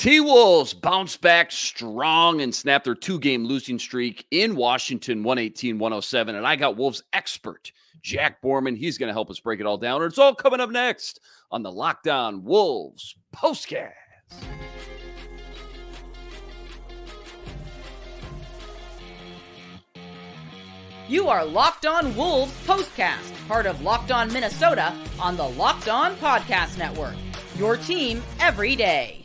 T Wolves bounce back strong and snap their two game losing streak in Washington 118 107. And I got Wolves expert Jack Borman. He's going to help us break it all down. It's all coming up next on the Locked On Wolves postcast. You are Locked On Wolves postcast, part of Locked On Minnesota on the Locked On Podcast Network. Your team every day.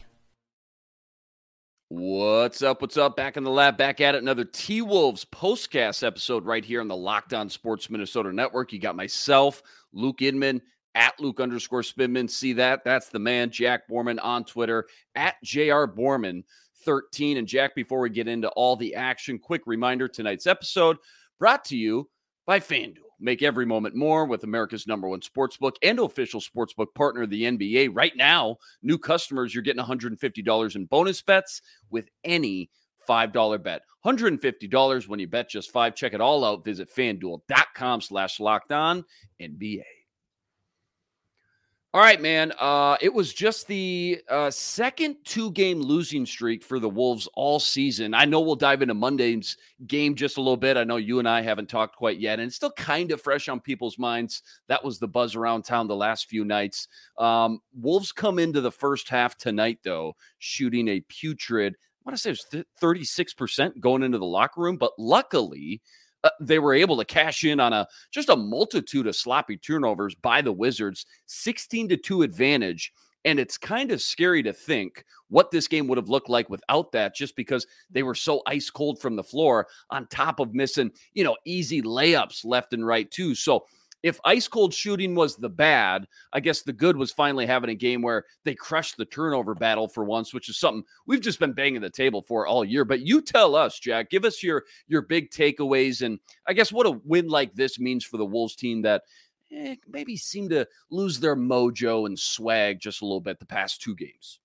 What's up? What's up? Back in the lab, back at it. Another T Wolves postcast episode right here on the Locked On Sports Minnesota Network. You got myself, Luke Inman, at Luke underscore Spinman. See that? That's the man, Jack Borman on Twitter, at JR Borman 13. And Jack, before we get into all the action, quick reminder tonight's episode brought to you by FanDuel. Make every moment more with America's number one sportsbook and official sportsbook partner of the NBA. Right now, new customers, you're getting $150 in bonus bets with any $5 bet. $150 when you bet just five. Check it all out. Visit fanduel.com slash locked on NBA. All right, man. Uh, it was just the uh, second two game losing streak for the Wolves all season. I know we'll dive into Monday's game just a little bit. I know you and I haven't talked quite yet, and it's still kind of fresh on people's minds. That was the buzz around town the last few nights. Um, Wolves come into the first half tonight, though, shooting a putrid, I want to say it was 36% going into the locker room, but luckily, uh, they were able to cash in on a just a multitude of sloppy turnovers by the Wizards, 16 to 2 advantage. And it's kind of scary to think what this game would have looked like without that, just because they were so ice cold from the floor, on top of missing, you know, easy layups left and right, too. So if ice cold shooting was the bad, I guess the good was finally having a game where they crushed the turnover battle for once, which is something we've just been banging the table for all year. But you tell us, Jack, give us your your big takeaways and I guess what a win like this means for the Wolves team that eh, maybe seem to lose their mojo and swag just a little bit the past two games.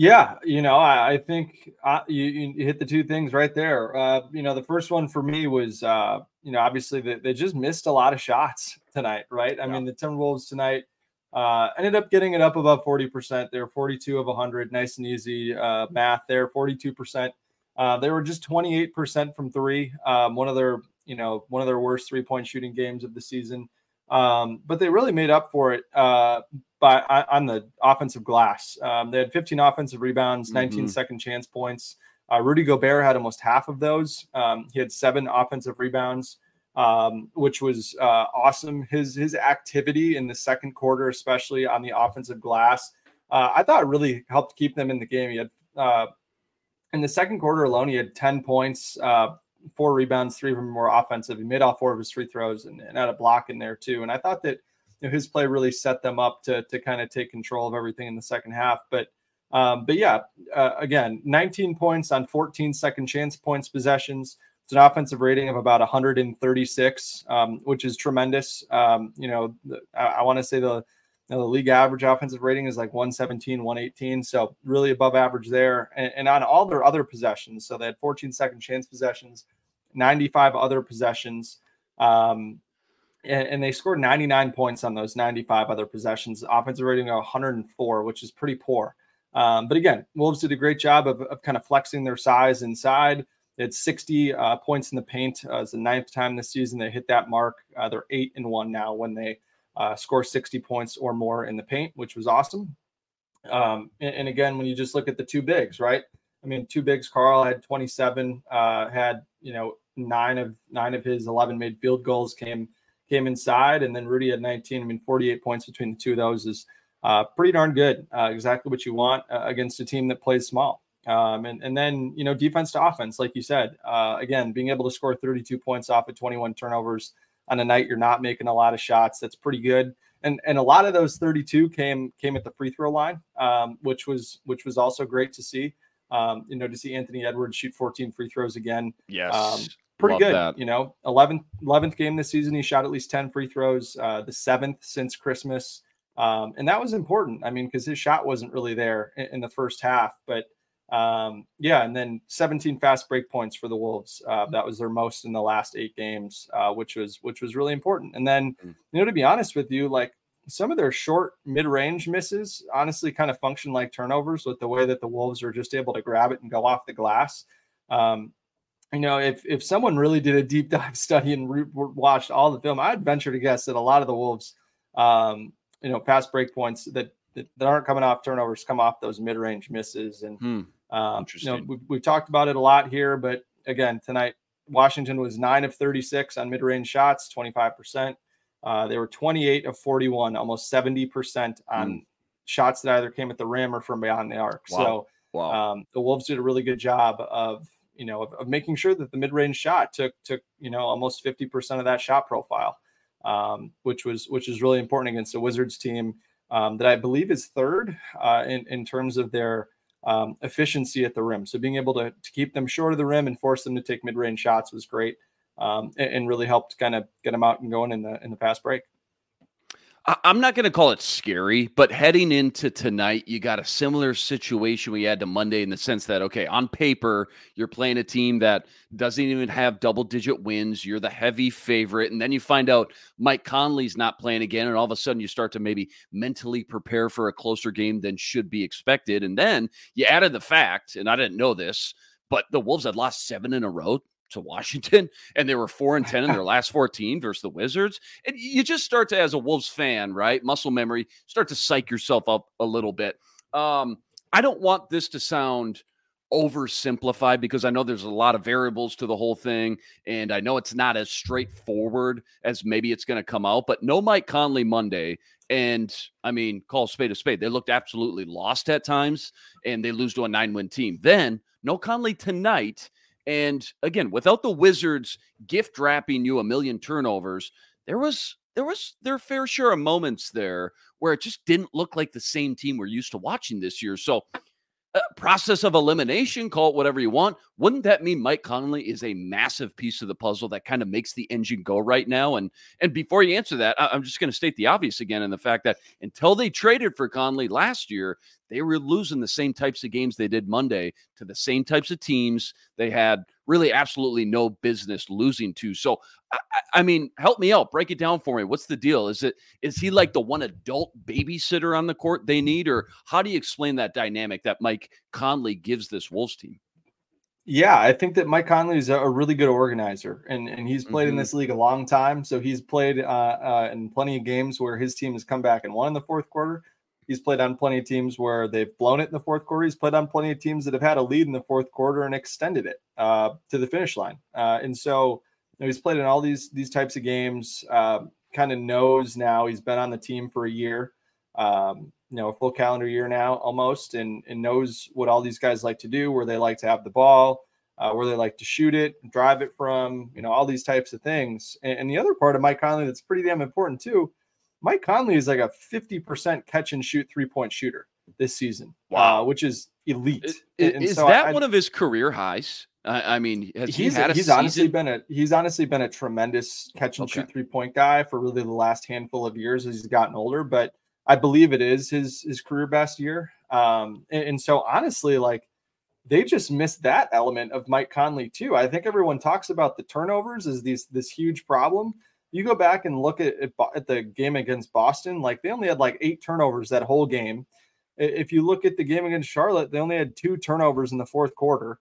Yeah, you know, I, I think uh, you, you, hit the two things right there. Uh, you know, the first one for me was, uh, you know, obviously they, they just missed a lot of shots tonight, right? I yeah. mean, the Timberwolves tonight uh, ended up getting it up above 40%. They were 42 of 100, nice and easy uh, math there, 42%. Uh, they were just 28% from three, um, one of their, you know, one of their worst three point shooting games of the season. Um, but they really made up for it uh, by on the offensive glass. Um, they had 15 offensive rebounds, 19 mm-hmm. second chance points. Uh, Rudy Gobert had almost half of those. Um, he had seven offensive rebounds, um, which was uh, awesome. His his activity in the second quarter, especially on the offensive glass, uh, I thought really helped keep them in the game. He had uh, in the second quarter alone, he had 10 points, uh, four rebounds, three of them were offensive. He made all four of his free throws and, and had a block in there too. And I thought that his play really set them up to to kind of take control of everything in the second half. But um, but yeah, uh, again, 19 points on 14 second chance points possessions. It's an offensive rating of about 136, um, which is tremendous. Um, you know, I, I want to say the you know, the league average offensive rating is like 117, 118. So really above average there. And, and, on all their other possessions, so they had 14 second chance possessions, 95 other possessions. Um, and, they scored 99 points on those 95 other possessions. Offensive rating of 104, which is pretty poor. Um, but again, Wolves did a great job of, of, kind of flexing their size inside. They had 60 uh, points in the paint. Uh, the ninth time this season they hit that mark. Uh, they're eight and one now when they uh, score 60 points or more in the paint, which was awesome. Um, and, and, again, when you just look at the two bigs, right? I mean, two bigs. Karl had 27, uh, had you know nine of nine of his 11 made field goals came came inside, and then Rudy had 19. I mean, 48 points between the two of those is uh, pretty darn good. Uh, exactly what you want uh, against a team that plays small. Um, and, and then, you know, defense to offense, like you said, uh, again, being able to score 32 points off of 21 turnovers on a night you're not making a lot of shots. That's pretty good. And and a lot of those 32 came came at the free throw line, um, which was which was also great to see. Um, you know, to see Anthony Edwards shoot 14 free throws again. Yes. Um, pretty Love good. That. You know, 11th 11th game this season, he shot at least 10 free throws. Uh, the seventh since Christmas, um, and that was important. I mean, because his shot wasn't really there in, in the first half, but um, yeah, and then 17 fast break points for the Wolves. Uh, that was their most in the last eight games, uh, which was which was really important. And then, mm. you know, to be honest with you, like some of their short mid-range misses honestly kind of function like turnovers with the way that the Wolves are just able to grab it and go off the glass. Um, you know, if if someone really did a deep dive study and re- watched all the film, I'd venture to guess that a lot of the Wolves, um, you know, past break points that, that, that aren't coming off turnovers come off those mid range misses. And hmm. um, you know, we've, we've talked about it a lot here, but again, tonight Washington was nine of thirty six on mid range shots, twenty five percent. Uh, they were 28 of 41, almost 70% on mm. shots that either came at the rim or from beyond the arc. Wow. So wow. Um, the Wolves did a really good job of, you know, of, of making sure that the mid-range shot took took, you know, almost 50% of that shot profile, um, which was which is really important against the Wizards team um, that I believe is third uh, in in terms of their um, efficiency at the rim. So being able to, to keep them short of the rim and force them to take mid-range shots was great um, and, and, really helped kind of get them out and going in the in the fast break. I'm not going to call it scary, but heading into tonight, you got a similar situation we had to Monday in the sense that, okay, on paper, you're playing a team that doesn't even have double digit wins. You're the heavy favorite. And then you find out Mike Conley's not playing again. And all of a sudden, you start to maybe mentally prepare for a closer game than should be expected. And then you added the fact, and I didn't know this, but the Wolves had lost seven in a row to Washington, and they were four and ten in their last fourteen versus the Wizards. And you just start to, as a Wolves fan, right, muscle memory, start to psych yourself up a little bit. Um, I don't want this to sound oversimplified because I know there's a lot of variables to the whole thing, and I know it's not as straightforward as maybe it's going to come out. But no Mike Conley Monday, and I mean, call spade a spade. They looked absolutely lost at times, and they lose to a nine-win team. Then no Conley tonight and again, without the Wizards gift wrapping you a million turnovers, there was there was their fair share of moments there where it just didn't look like the same team we're used to watching this year. So uh, process of elimination, call it whatever you want. Wouldn't that mean Mike Conley is a massive piece of the puzzle that kind of makes the engine go right now? And and before you answer that, I, I'm just going to state the obvious again, in the fact that until they traded for Conley last year, they were losing the same types of games they did Monday to the same types of teams they had really absolutely no business losing to. So, I, I, mean, help me out, break it down for me. What's the deal? Is it is he like the one adult babysitter on the court they need, or how do you explain that dynamic that Mike Conley gives this Wolves team? Yeah, I think that Mike Conley is a, really good organizer, and and he's played mm-hmm. in this league a long time. So he's played uh, uh, in plenty of games where his team has come back and won in the fourth quarter. He's played on plenty of teams where they've blown it in the fourth quarter. He's played on plenty of teams that have had a lead in the fourth quarter and extended it uh, to the finish line. Uh, and so you know, he's played in all these these types of games. Uh, kind of knows now. He's been on the team for a year, um, you know, a full calendar year now almost, and and knows what all these guys like to do, where they like to have the ball. Uh, where they like to shoot it, drive it from, you know, all these types of things. And, and, the other part of Mike Conley that's pretty damn important too Mike Conley is like a 50% catch and shoot three point shooter this season. Wow. Uh, which is elite. Is, is so that I, one of his career highs? I, I mean, he's, he he's honestly been a he's honestly been a tremendous catch and okay. shoot three point guy for really the last handful of years as he's gotten older. But I believe it is his his career best year. Um, and, and so honestly, like they just missed that element of Mike Conley too. I think everyone talks about the turnovers as these this huge problem you go back and look at, at, at the game against Boston, like they only had like eight turnovers that whole game. If you look at the game against Charlotte, they only had two turnovers in the fourth quarter.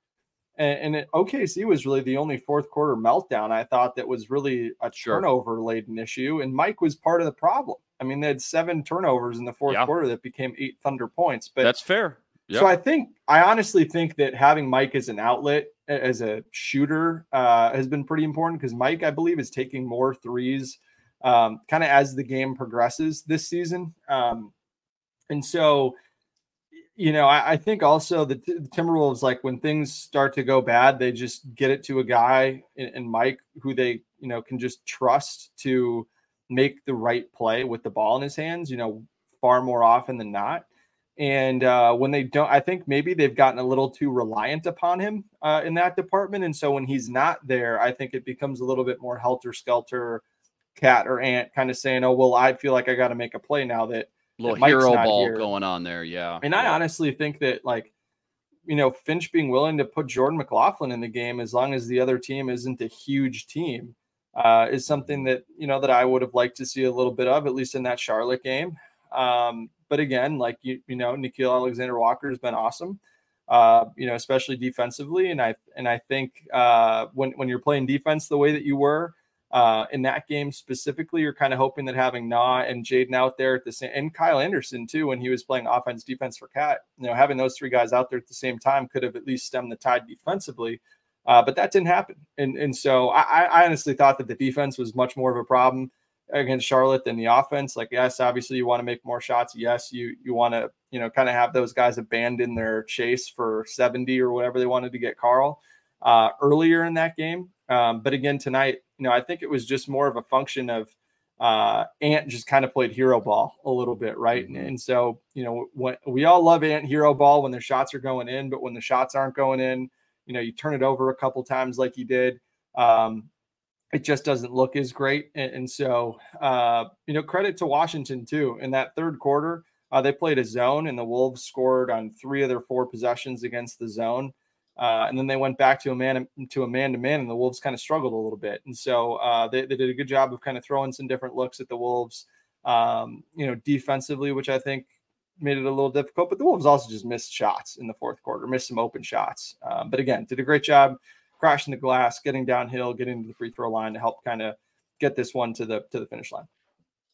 And, and it, OKC was really the only fourth quarter meltdown I thought that was really a turnover laden issue. And Mike was part of the problem. I mean, they had seven turnovers in the fourth yeah. quarter that became eight Thunder points. But that's fair. Yep. So I think I honestly think that having Mike as an outlet as a shooter uh, has been pretty important because Mike, I believe, is taking more threes um, kind of as the game progresses this season. Um, and so, you know, I, I think also the, the, Timberwolves, like when things start to go bad, they just get it to a guy in Mike who they, you know, can just trust to make the right play with the ball in his hands, you know, far more often than not. And uh, when they don't, I think maybe they've gotten a little too reliant upon him uh, in that department. And so when he's not there, I think it becomes a little bit more helter skelter, KAT or ant kind of saying, "Oh well, I feel like I got to make a play now that." Little that hero ball here. going on there, yeah. And I honestly think that like, you know, Finch being willing to put Jordan McLaughlin in the game as long as the other team isn't a huge team, uh, is something that you know that I would have liked to see a little bit of, at least in that Charlotte game. Um, but again, like you, you know, Nickeil Alexander Walker has been awesome. Uh, you know, especially defensively, and I and I think uh, when when you're playing defense the way that you were uh, in that game specifically, you're kind of hoping that having Na and Jaden out there at the same, and Kyle Anderson too, when he was playing offense defense for KAT, you know, having those three guys out there at the same time could have at least stemmed the tide defensively. Uh, but that didn't happen, and and so I, I honestly thought that the defense was much more of a problem against Charlotte than the offense. Like, yes, obviously you want to make more shots. Yes, you you want to you know kind of have those guys abandon their chase for 70 or whatever they wanted to get Karl uh, earlier in that game. Um, but again tonight, you know, I think it was just more of a function of uh, Ant just kind of played hero ball a little bit, right? Mm-hmm. And, and, so you know, when we all love Ant hero ball when their shots are going in, but when the shots aren't going in, you know, you turn it over a couple times like he did. Um, it just doesn't look as great. And, and so, uh, you know, credit to Washington too. In that third quarter, uh, they played a zone, and the Wolves scored on three of their four possessions against the zone. Uh, and then they went back to a man to a man to man, and the Wolves kind of struggled a little bit. And so uh, they, they did a good job of kind of throwing some different looks at the Wolves, um, you know, defensively, which I think made it a little difficult. But the Wolves also just missed shots in the fourth quarter, missed some open shots. Um, but again, did a great job crashing the glass, getting downhill, getting to the free throw line to help kind of get this one to the to the finish line.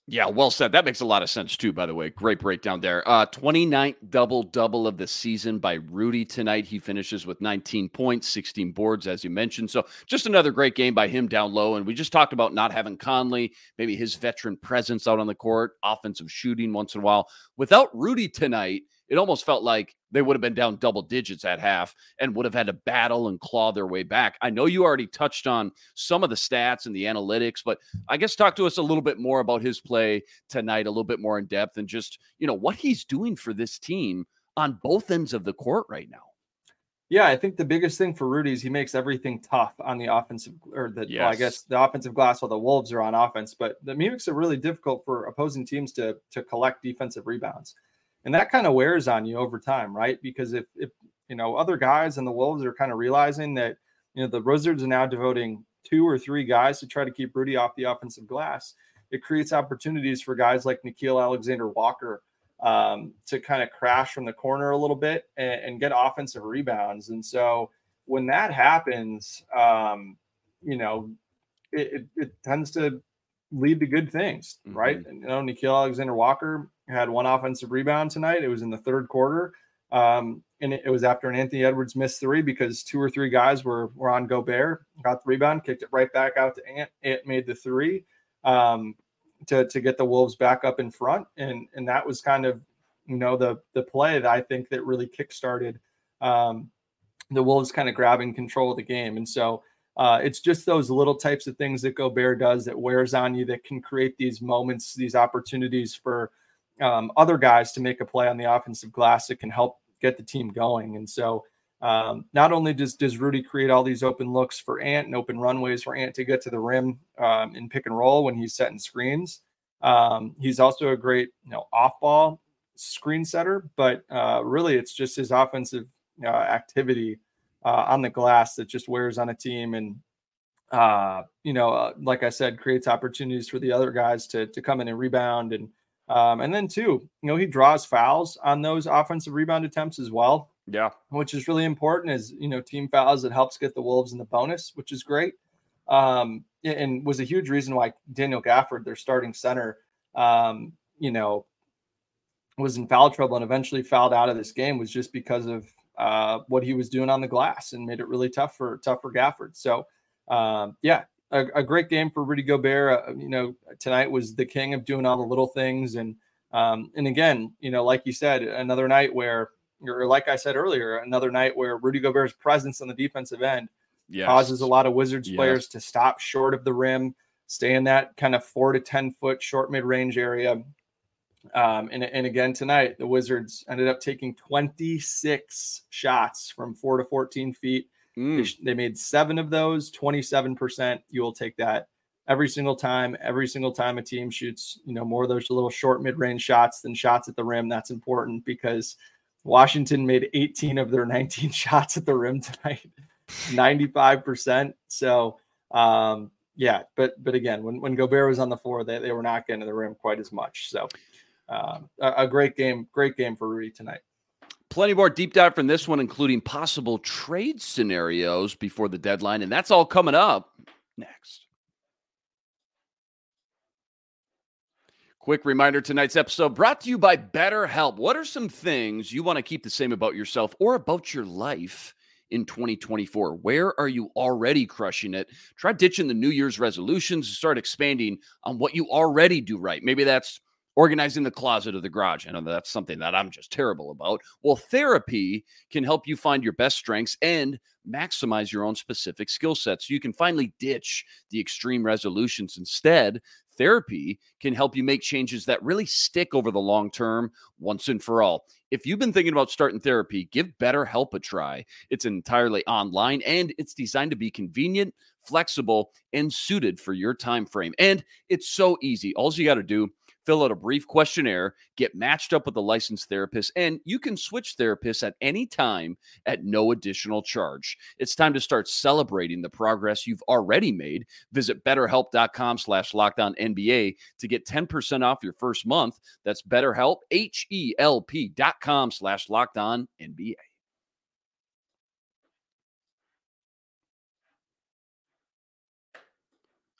Yeah, well said. That makes a lot of sense too, by the way. Great breakdown there. Uh 29th double double of the season by Rudy tonight. He finishes with 19 points, 16 boards, as you mentioned. So just another great game by him down low. And we just talked about not having Conley, maybe his veteran presence out on the court, offensive shooting once in a while. Without Rudy tonight, it almost felt like they would have been down double digits at half and would have had to battle and claw their way back. I know you already touched on some of the stats and the analytics, but I guess talk to us a little bit more about his play tonight, a little bit more in depth, and just, you know, what he's doing for this team on both ends of the court right now. Yeah, I think the biggest thing for Rudy is he makes everything tough on the offensive or the yes. well, I guess the offensive glass while the Wolves are on offense, but the makes it really difficult for opposing teams to to collect defensive rebounds and that kind of wears on you over time, right? Because if if you know other guys and the Wolves are kind of realizing that you know the Wizards are now devoting two or three guys to try to keep Rudy off the offensive glass, it creates opportunities for guys like Nickeil Alexander Walker um, to kind of crash from the corner a little bit and, and, get offensive rebounds. And so when that happens, um, you know, it, it, it, tends to lead to good things, mm-hmm. right? And, you know, Nickeil Alexander Walker had one offensive rebound tonight. It was in the third quarter. Um, and it, it, was after an Anthony Edwards missed three because two or three guys were were on Gobert, got the rebound, kicked it right back out to Ant. Ant made the three um, to to get the Wolves back up in front, and and that was kind of you know the the play that I think that really kickstarted um, the Wolves kind of grabbing control of the game, and so. Uh, it's just those little types of things that Gobert does that wears on you that can create these moments, these opportunities for um, other guys to make a play on the offensive glass that can help get the team going. And so, um, not only does does Rudy create all these open looks for Ant and open runways for Ant to get to the rim um, in pick and roll when he's setting screens, um, he's also a great you know off ball screen setter. But uh, really, it's just his offensive uh, activity uh, on the glass that just wears on a team and. Uh, you know, uh, like I said, creates opportunities for the other guys to to come in and rebound and um, and then two, you know, he draws fouls on those offensive rebound attempts as well. Yeah. Which is really important Is you know, team fouls that helps get the Wolves in the bonus, which is great. Um, and was a huge reason why Daniel Gafford, their starting center, um, you know, was in foul trouble and eventually fouled out of this game was just because of uh, what he was doing on the glass and made it really tough for tough for Gafford. So um, yeah, a, a great game for Rudy Gobert. Uh, you know, tonight was the king of doing all the little things, and um, and again, you know, like you said, another night where, or like I said earlier, another night where Rudy Gobert's presence on the defensive end yes. causes a lot of Wizards yes. players to stop short of the rim, stay in that kind of four to ten foot short mid range area. Um, and, and again tonight, the Wizards ended up taking 26 shots from four to 14 feet. Mm. They, they, made seven of those, 27%. You will take that every single time. Every single time a team shoots, you know, more of those little short mid range shots than shots at the rim. That's important because Washington made 18 of their 19 shots at the rim tonight, 95%. So, um, yeah, but but again, when when Gobert was on the floor, they, they were not getting to the rim quite as much. So uh, a, a great game, great game for Rudy tonight. Plenty more deep dive from this one, including possible trade scenarios before the deadline. And that's all coming up next. Quick reminder tonight's episode brought to you by BetterHelp. What are some things you want to keep the same about yourself or about your life in 2024? Where are you already crushing it? Try ditching the New Year's resolutions and start expanding on what you already do right. Maybe that's organizing the closet of the garage. I know that's something that I'm just terrible about. Well, therapy can help you find your best strengths and maximize your own specific skill sets so you can finally ditch the extreme resolutions. Instead, therapy can help you make changes that really stick over the long term once and for all. If you've been thinking about starting therapy, give BetterHelp a try. It's entirely online and it's designed to be convenient, flexible, and suited for your time frame. And it's so easy. All you got to do fill out a brief questionnaire, get matched up with a licensed therapist, and you can switch therapists at any time at no additional charge. It's time to start celebrating the progress you've already made. Visit betterhelp.com slash locked on NBA to get 10% off your first month. That's betterhelp, H-E-L-P dot com slash locked on NBA.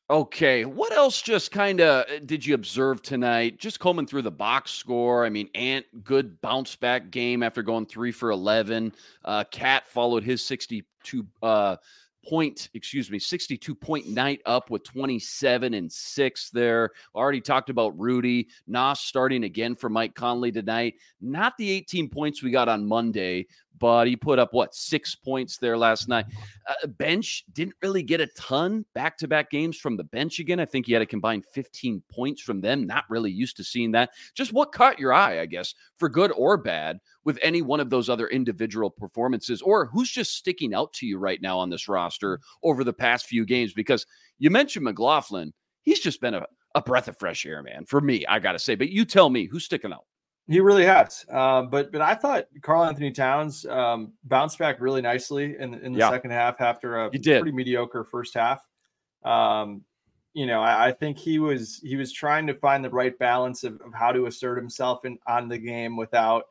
Okay, what else just kind of uh, did you observe tonight? Just combing through the box score. I mean, Ant, good bounce back game after going three for 11. Uh, KAT followed his 62 uh, point, excuse me, 62 point night up with 27 and six there. Already talked about Rudy. Nas starting again for Mike Conley tonight. Not the 18 points we got on Monday, but he put up what six points there last night. Uh, bench didn't really get a ton back to back games from the bench again. I think he had a combined 15 points from them. Not really used to seeing that. Just what caught your eye, I guess, for good or bad, with any one of those other individual performances, or who's just sticking out to you right now on this roster over the past few games? Because you mentioned McLaughlin, he's just been a, a breath of fresh air, man, for me, I got to say. But you tell me who's sticking out. He really has. Um, but but I thought Karl-Anthony Towns um, bounced back really nicely in, in the yeah. second half after a pretty mediocre first half. Um, you know, I, I, think he was he was trying to find the right balance of, of how to assert himself in on the game without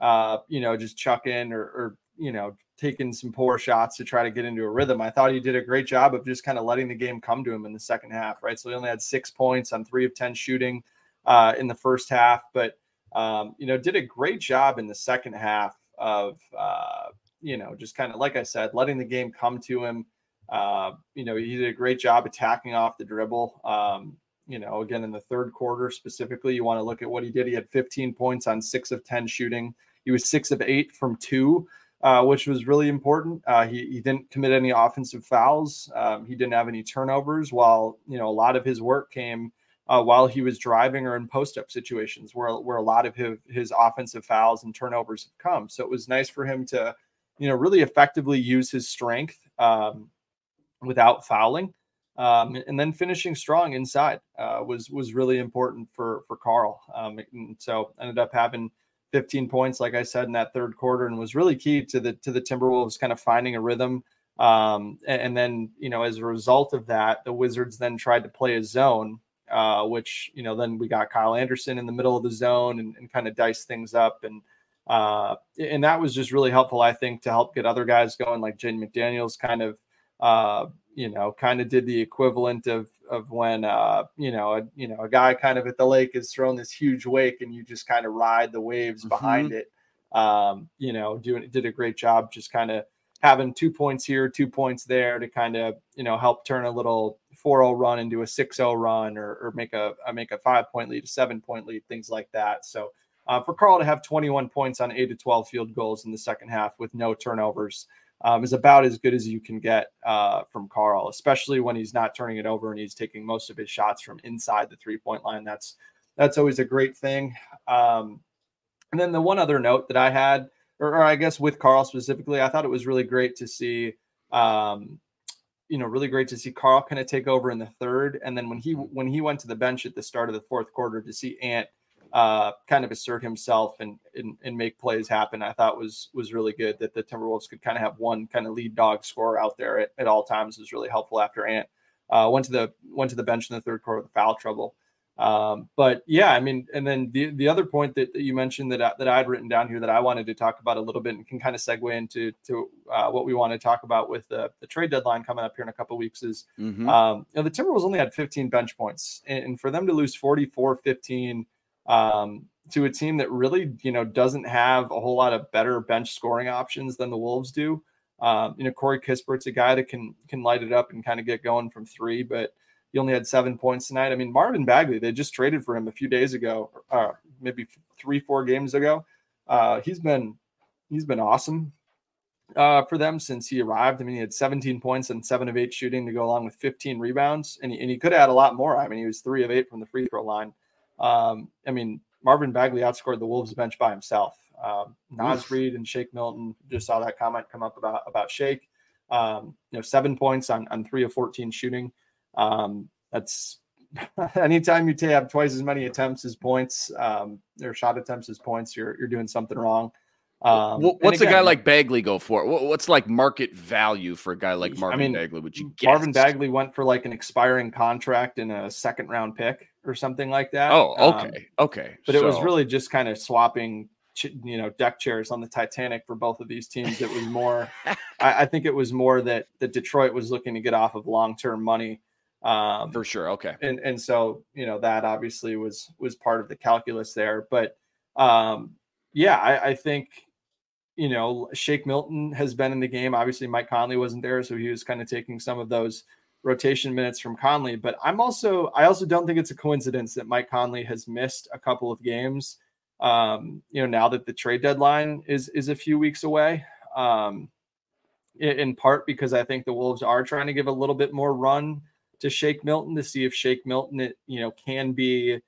uh, you know, just chucking or, or you know, taking some poor shots to try to get into a rhythm. I thought he did a great job of just kind of letting the game come to him in the second half, right? So he only had six points on three of ten shooting uh, in the first half, but um, you know, did a great job in the second half of, uh, you know, just kind of like I said, letting the game come to him. Uh, you know, he did a great job attacking off the dribble. Um, you know, again in the third quarter specifically, you want to look at what he did. He had 15 points on six of 10 shooting. He was six of eight from two, uh, which was really important. Uh, he, he didn't commit any offensive fouls. Um, he didn't have any turnovers. While you know a lot of his work came uh, while he was driving or in post up situations where, where a lot of his, his offensive fouls and turnovers have come. So it was nice for him to, you know, really effectively use his strength um, without fouling. Um, and then finishing strong inside uh, was was really important for for Karl. Um, so ended up having 15 points, like I said, in that third quarter, and was really key to the to the Timberwolves kind of finding a rhythm. Um, and, and, then you know, as a result of that, the Wizards then tried to play a zone, uh, which you know then we got Kyle Anderson in the middle of the zone and, and kind of dice things up and uh, and that was just really helpful I think to help get other guys going like Jaden McDaniels kind of uh, you know kind of did the equivalent of of when uh, you know a, you know a guy kind of at the lake is throwing this huge wake and you just kind of ride the waves mm-hmm. behind it um, you know doing did a great job just kind of having two points here, two points there to kind of you know help turn a little 4-0 run into a 6-0 run or, or make a, make a five point lead, a seven point lead, things like that. So uh, for Karl to have 21 points on eight to 12 field goals in the second half with no turnovers um, is about as good as you can get uh, from Karl, especially when he's not turning it over and he's taking most of his shots from inside the three point line. That's that's always a great thing. Um, and then the one other note that I had or, or I guess with Karl specifically, I thought it was really great to see, um, you know, really great to see Karl kind of take over in the third, and then when he when he went to the bench at the start of the fourth quarter to see Ant uh, kind of assert himself and, and, and make plays happen, I thought was was really good. That the Timberwolves could kind of have one kind of lead dog scorer out there at, at all times was really helpful after Ant Uh, went to the went to the bench in the third quarter with foul trouble. Um, but yeah, I mean, and then the the other point that, that you mentioned that I, that I had written down here that I wanted to talk about a little bit and can kind of segue into to uh, what we want to talk about with the, the trade deadline coming up here in a couple weeks is, mm-hmm. um, you know, the Timberwolves only had 15 bench points, and, and for them to lose 44-15 um, to a team that really, you know, doesn't have a whole lot of better bench scoring options than the Wolves do. Um, you know, Corey Kispert's a guy that can can light it up and kind of get going from three, but he only had seven points tonight. I mean, Marvin Bagley, they just traded for him a few days ago, uh, maybe three, four games ago. Uh, he's been he's been awesome uh, for them since he arrived. I mean, he had 17 points and seven of eight shooting to go along with 15 rebounds, and he, and he could add a lot more. I mean, he was three of eight from the free throw line. Um, I mean, Marvin Bagley outscored the Wolves bench by himself. Um, Naz Reid and Shake Milton just saw that comment come up about about Shake. Um, you know, seven points on on three of 14 shooting. Um, that's anytime you have twice as many attempts as points, um, or shot attempts as points, you're you're doing something wrong. Um, what's again, a guy like Bagley go for? What's like market value for a guy like Marvin I mean, Bagley? Would you guess? Marvin Bagley went for like an expiring contract and a second round pick or something like that. Oh, okay, um, okay. But so. it was really just kind of swapping, you know, deck chairs on the Titanic for both of these teams. It was more, I, I, think it was more that that Detroit was looking to get off of long term money um, For sure. Okay. And and so you know that obviously was was part of the calculus there, but um, yeah, I, I think you know Shake Milton has been in the game. Obviously, Mike Conley wasn't there, so he was kind of taking some of those rotation minutes from Conley. But I'm also I also don't think it's a coincidence that Mike Conley has missed a couple of games. Um, you know, now that the trade deadline is is a few weeks away. Um, in part because I think the Wolves are trying to give a little bit more run to Shake Milton to see if Shake Milton, it, you know, can be,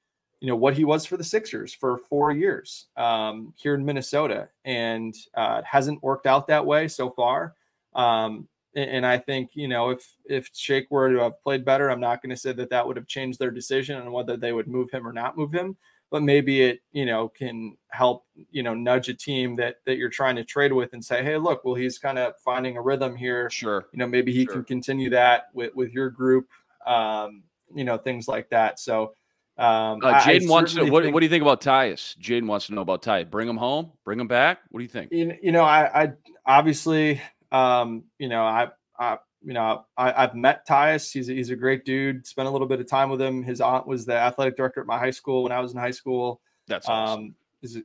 you know, what he was for the Sixers for four years um, here in Minnesota, and uh, it hasn't worked out that way so far. Um, and, and I think you know if if Shake were to have played better, I'm not going to say that that would have changed their decision on whether they would move him or not move him. But maybe it you know can help you know nudge a team that that you're trying to trade with and say, hey, look, well he's kind of finding a rhythm here. Sure. You know maybe he sure. can continue that with with your group um, you know, things like that. So, um, uh, Jaden wants to. What, think, what, do you think about Tyus? Jaden wants to know about Tyus. Bring him home. Bring him back. What do you think? You, you know, I, I obviously, um, you know, I, I, you know, I, have met Tyus. He's a, he's a great dude. Spent a little bit of time with him. His aunt was the athletic director at my high school when I was in high school. That's awesome. Um,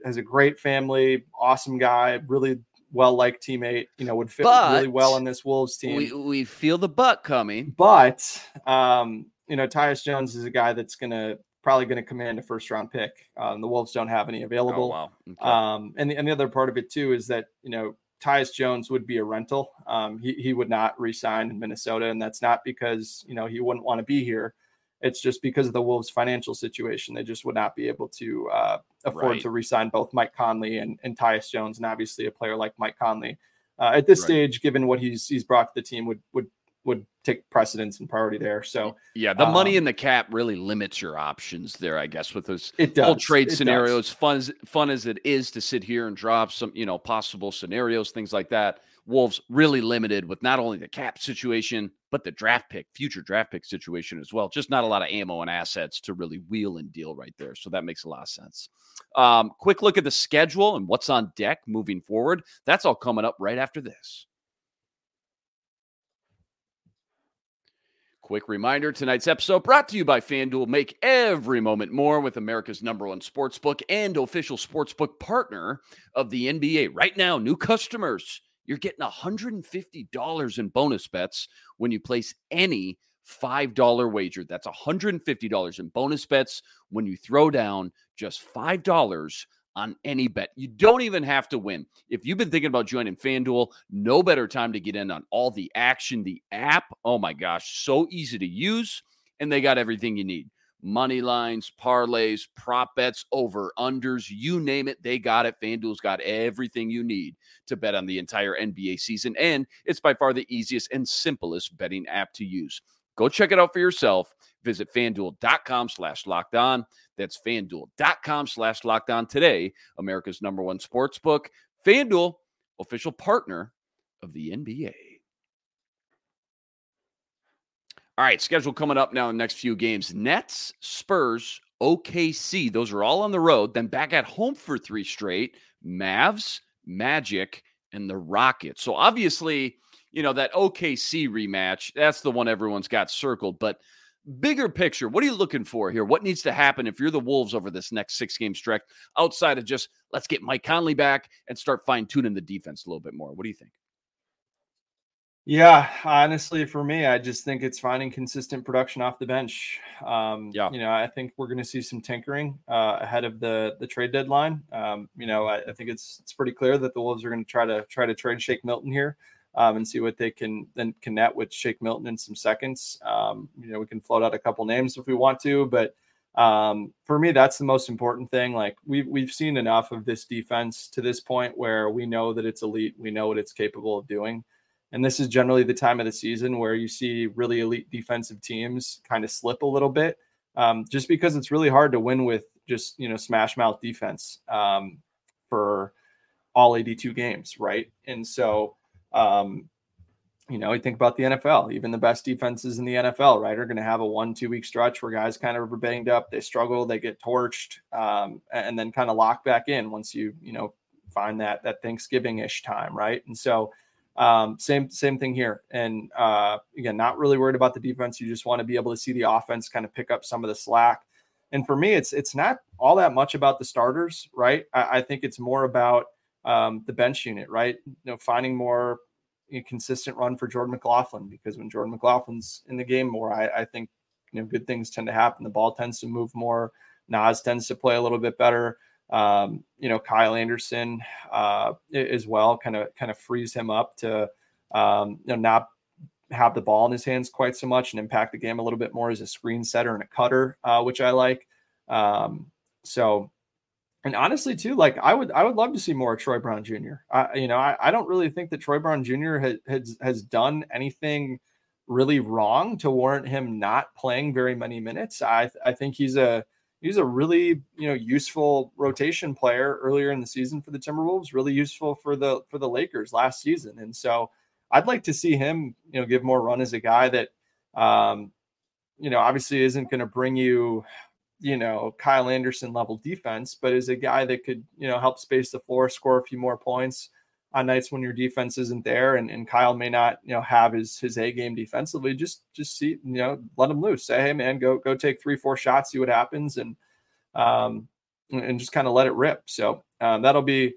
has a great family, awesome guy, really well liked teammate, you know, would fit but really well on this Wolves team. We, we feel the butt coming. But, um, you know, Tyus Jones is a guy that's going to probably going to command a first round pick. Um, the Wolves don't have any available. Oh, wow. Okay. Um, and, the, and the other part of it, too, is that, you know, Tyus Jones would be a rental. Um, he, he would not resign in Minnesota. And that's not because, you know, he wouldn't want to be here. It's just because of the Wolves' financial situation. They just would not be able to uh, afford right. to re-sign both Mike Conley and, and Tyus Jones, and obviously a player like Mike Conley uh, at this right. stage, given what he's he's brought to the team, would would would take precedence and priority there. So yeah, the um, money in the cap really limits your options there, I guess, with those it does. whole trade it scenarios. Does. Fun as fun as it is to sit here and drop some, you know, possible scenarios, things like that. Wolves really limited with not only the cap situation, but the draft pick, future draft pick situation as well. Just not a lot of ammo and assets to really wheel and deal right there. So that makes a lot of sense. Um, quick look at the schedule and what's on deck moving forward. That's all coming up right after this. Quick reminder tonight's episode brought to you by FanDuel. Make every moment more with America's number one sportsbook and official sportsbook partner of the NBA. Right now, new customers you're getting $150 in bonus bets when you place any $5 wager. That's $150 in bonus bets when you throw down just $5 on any bet. You don't even have to win. If you've been thinking about joining FanDuel, no better time to get in on all the action. The app, oh my gosh, so easy to use, and they got everything you need money lines, parlays, prop bets, over unders, you name it, they got it. FanDuel's got everything you need to bet on the entire NBA season. And it's by far the easiest and simplest betting app to use. Go check it out for yourself. Visit fanduel.com slash locked on. That's fanduel.com slash locked on today. America's number one sports book. FanDuel, official partner of the NBA. All right, schedule coming up now in the next few games. Nets, Spurs, OKC. Those are all on the road. Then back at home for three straight. Mavs, Magic, and the Rockets. So obviously, you know, that OKC rematch, that's the one everyone's got circled. But bigger picture, what are you looking for here? What needs to happen if you're the Wolves over this next six game stretch outside of just let's get Mike Conley back and start fine tuning the defense a little bit more? What do you think? Yeah, honestly, for me, I just think it's finding consistent production off the bench. Um, yeah, you know, I think we're going to see some tinkering uh, ahead of the the trade deadline. Um, you know, I, I, think it's it's pretty clear that the Wolves are going to try to try to trade Shake Milton here um, and see what they can then connect with Shake Milton in some seconds. Um, you know, we can float out a couple names if we want to, but um, for me, that's the most important thing. Like we've we've seen enough of this defense to this point where we know that it's elite. We know what it's capable of doing. And this is generally the time of the season where you see really elite defensive teams kind of slip a little bit, um, just because it's really hard to win with just you know smash mouth defense um, for all 82 games, right? And so, um, you know, you think about the NFL, even the best defenses in the NFL, right, are going to have a one, two week stretch where guys kind of are banged up, they struggle, they get torched, um, and then kind of lock back in once you, you know, find that that Thanksgiving ish time, right? And so, um, same same thing here. And uh, again, not really worried about the defense. You just want to be able to see the offense kind of pick up some of the slack. And for me, it's it's not all that much about the starters, right? I, I think it's more about um, the bench unit, right? You know, finding more you know, consistent run for Jordan McLaughlin because when Jordan McLaughlin's in the game more, I, I think you know good things tend to happen. The ball tends to move more. Naz tends to play a little bit better um, you know, Kyle Anderson uh, as well, kind of kind of frees him up to um, you know not have the ball in his hands quite so much and impact the game a little bit more as a screen setter and a cutter, uh, which I like. Um, so, and honestly, too, like I would I would love to see more of Troy Brown Jr. I, you know, I, I don't really think that Troy Brown Jr. has has, has done anything really wrong to warrant him not playing very many minutes. I I think he's a he's a really you know useful rotation player earlier in the season for the Timberwolves, really useful for the for the Lakers last season, and so I'd like to see him you know give more run as a guy that um, you know obviously isn't going to bring you you know Kyle Anderson level defense, but is a guy that could you know help space the floor, score a few more points on nights when your defense isn't there and, and Kyle may not, you know, have his his A game defensively, just just see, you know, let him loose. Say, hey man, go go take three, four shots, see what happens, and um and just kind of let it rip. So um, that'll be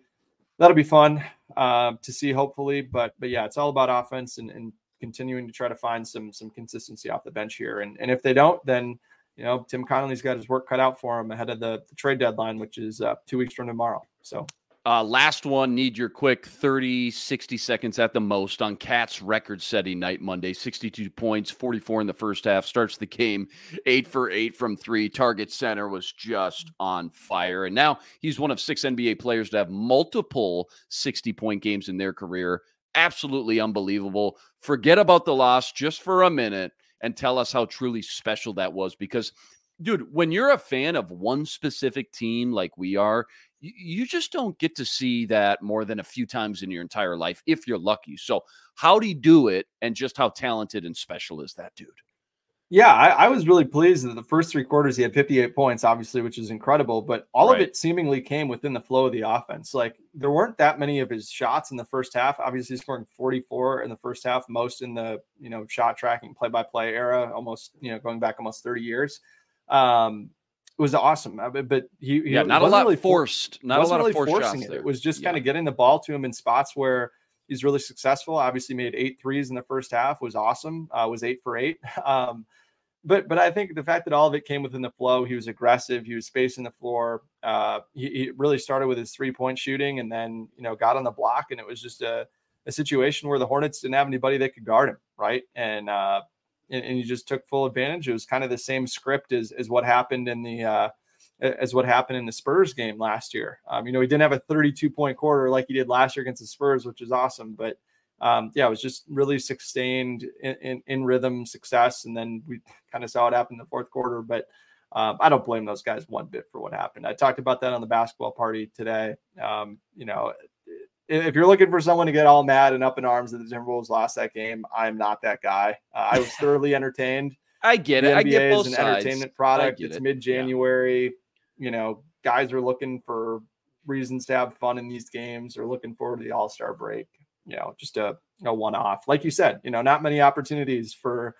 that'll be fun uh, to see, hopefully. But but yeah, it's all about offense and, and continuing to try to find some some consistency off the bench here. And and if they don't, then you know Tim Connelly's got his work cut out for him ahead of the, the trade deadline, which is uh, two weeks from tomorrow. So uh, last one, need your quick 30, 60 seconds at the most on KAT's record setting night Monday. 62 points, 44 in the first half. Starts the game eight for eight from three. Target center was just on fire. And now he's one of six NBA players to have multiple 60 point games in their career. Absolutely unbelievable. Forget about the loss just for a minute and tell us how truly special that was because dude, when you're a fan of one specific team like we are, you, just don't get to see that more than a few times in your entire life if you're lucky. So, how do you do it, and just how talented and special is that dude? Yeah, I, I, was really pleased that the first three quarters he had 58 points, obviously, which is incredible. But all right. of it seemingly came within the flow of the offense. Like there weren't that many of his shots in the first half. Obviously, scoring 44 in the first half, most in the you know shot tracking play-by-play era, almost you know going back almost 30 years. Um, was awesome. Uh, but he, yeah, not a lot really forced, not a lot really of forced forcing it. There. It was just yeah. kind of getting the ball to him in spots where he's really successful. Obviously, made eight threes in the first half was awesome. Uh, was eight for eight. Um, but but I think the fact that all of it came within the flow, he was aggressive, he was spacing the floor. Uh, he, he really started with his three point shooting, and then you know got on the block, and it was just a, a situation where the Hornets didn't have anybody that could guard him, right? And uh, and, and, you just took full advantage. It was kind of the same script as as what happened in the uh, as what happened in the Spurs game last year. Um, you know, he didn't have a 32 point quarter like he did last year against the Spurs, which is awesome. But um, yeah, it was just really sustained in, in, in, rhythm success. And then we kind of saw it happen in the fourth quarter. But um, I don't blame those guys one bit for what happened. I talked about that on the basketball party today. Um, you know, if you're looking for someone to get all mad and up in arms that the Timberwolves lost that game, I'm not that guy. Uh, I was thoroughly entertained. I get it. The I get NBA both is an sides. entertainment product. It's it. mid January. You know, guys are looking for reasons to have fun in these games or looking forward to the All Star break. You know, just a, a one off. Like you said, you know, not many opportunities for,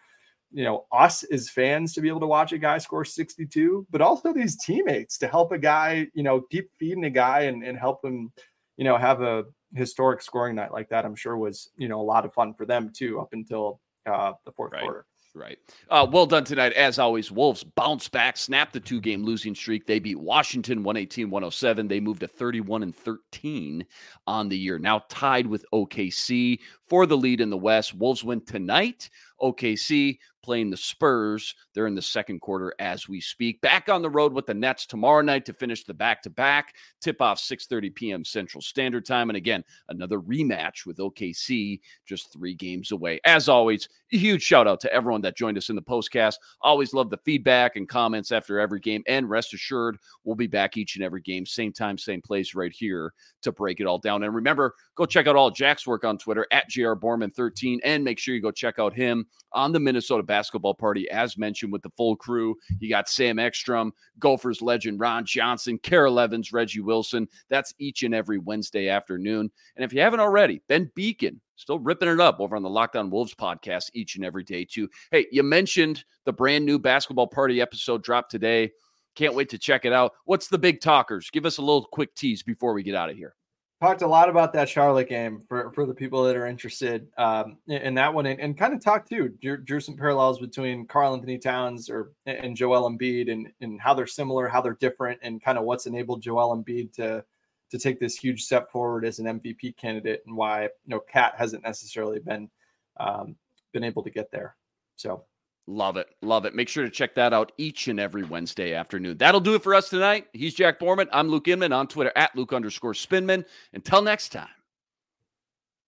you know, us as fans to be able to watch a guy score 62, but also these teammates to help a guy, you know, keep feeding a guy and, and help him, you know, have a historic scoring night like that. I'm sure was, you know, a lot of fun for them too up until uh, the fourth Right. quarter. Right. Uh, well done tonight. As always, Wolves bounce back, snap the two game losing streak. They beat Washington 118 107. They moved to 31 and 13 on the year. Now tied with OKC for the lead in the West. Wolves win tonight. OKC playing the Spurs. They're in the second quarter as we speak. Back on the road with the Nets tomorrow night to finish the back to back. Tip off 6:30 p.m. Central Standard Time. And again, another rematch with OKC just three games away. As always, a huge shout out to everyone that joined us in the postcast. Always love the feedback and comments after every game. And rest assured, we'll be back each and every game, same time, same place, right here to break it all down. And remember, go check out all Jack's work on Twitter at JR Borman13 and make sure you go check out him on the Minnesota basketball party, as mentioned, with the full crew. You got Sam Ekstrom, Gophers legend Ron Johnson, Carol Evans, Reggie Wilson. That's each and every Wednesday afternoon. And if you haven't already, Ben Beecken still ripping it up over on the Locked On Wolves podcast each and every day, too. Hey, you mentioned the brand new basketball party episode dropped today. Can't wait to check it out. What's the big talkers? Give us a little quick tease before we get out of here. Talked a lot about that Charlotte game for, for the people that are interested um, in, that one, and, and kind of talked too, drew, drew some parallels between Karl-Anthony Towns or and Joel Embiid, and and how they're similar, how they're different, and kind of what's enabled Joel Embiid to to take this huge step forward as an MVP candidate, and why you know KAT hasn't necessarily been um, been able to get there. So Love it. Love it. Make sure to check that out each and every Wednesday afternoon. That'll do it for us tonight. He's Jack Borman. I'm Luke Inman on Twitter at Luke underscore Spinman. Until next time,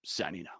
signing out.